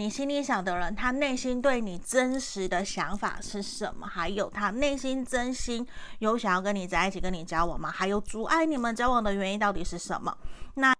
你心里想的人他内心对你真实的想法是什么？还有他内心真心有想要跟你在一起跟你交往吗？还有阻碍你们交往的原因到底是什么？那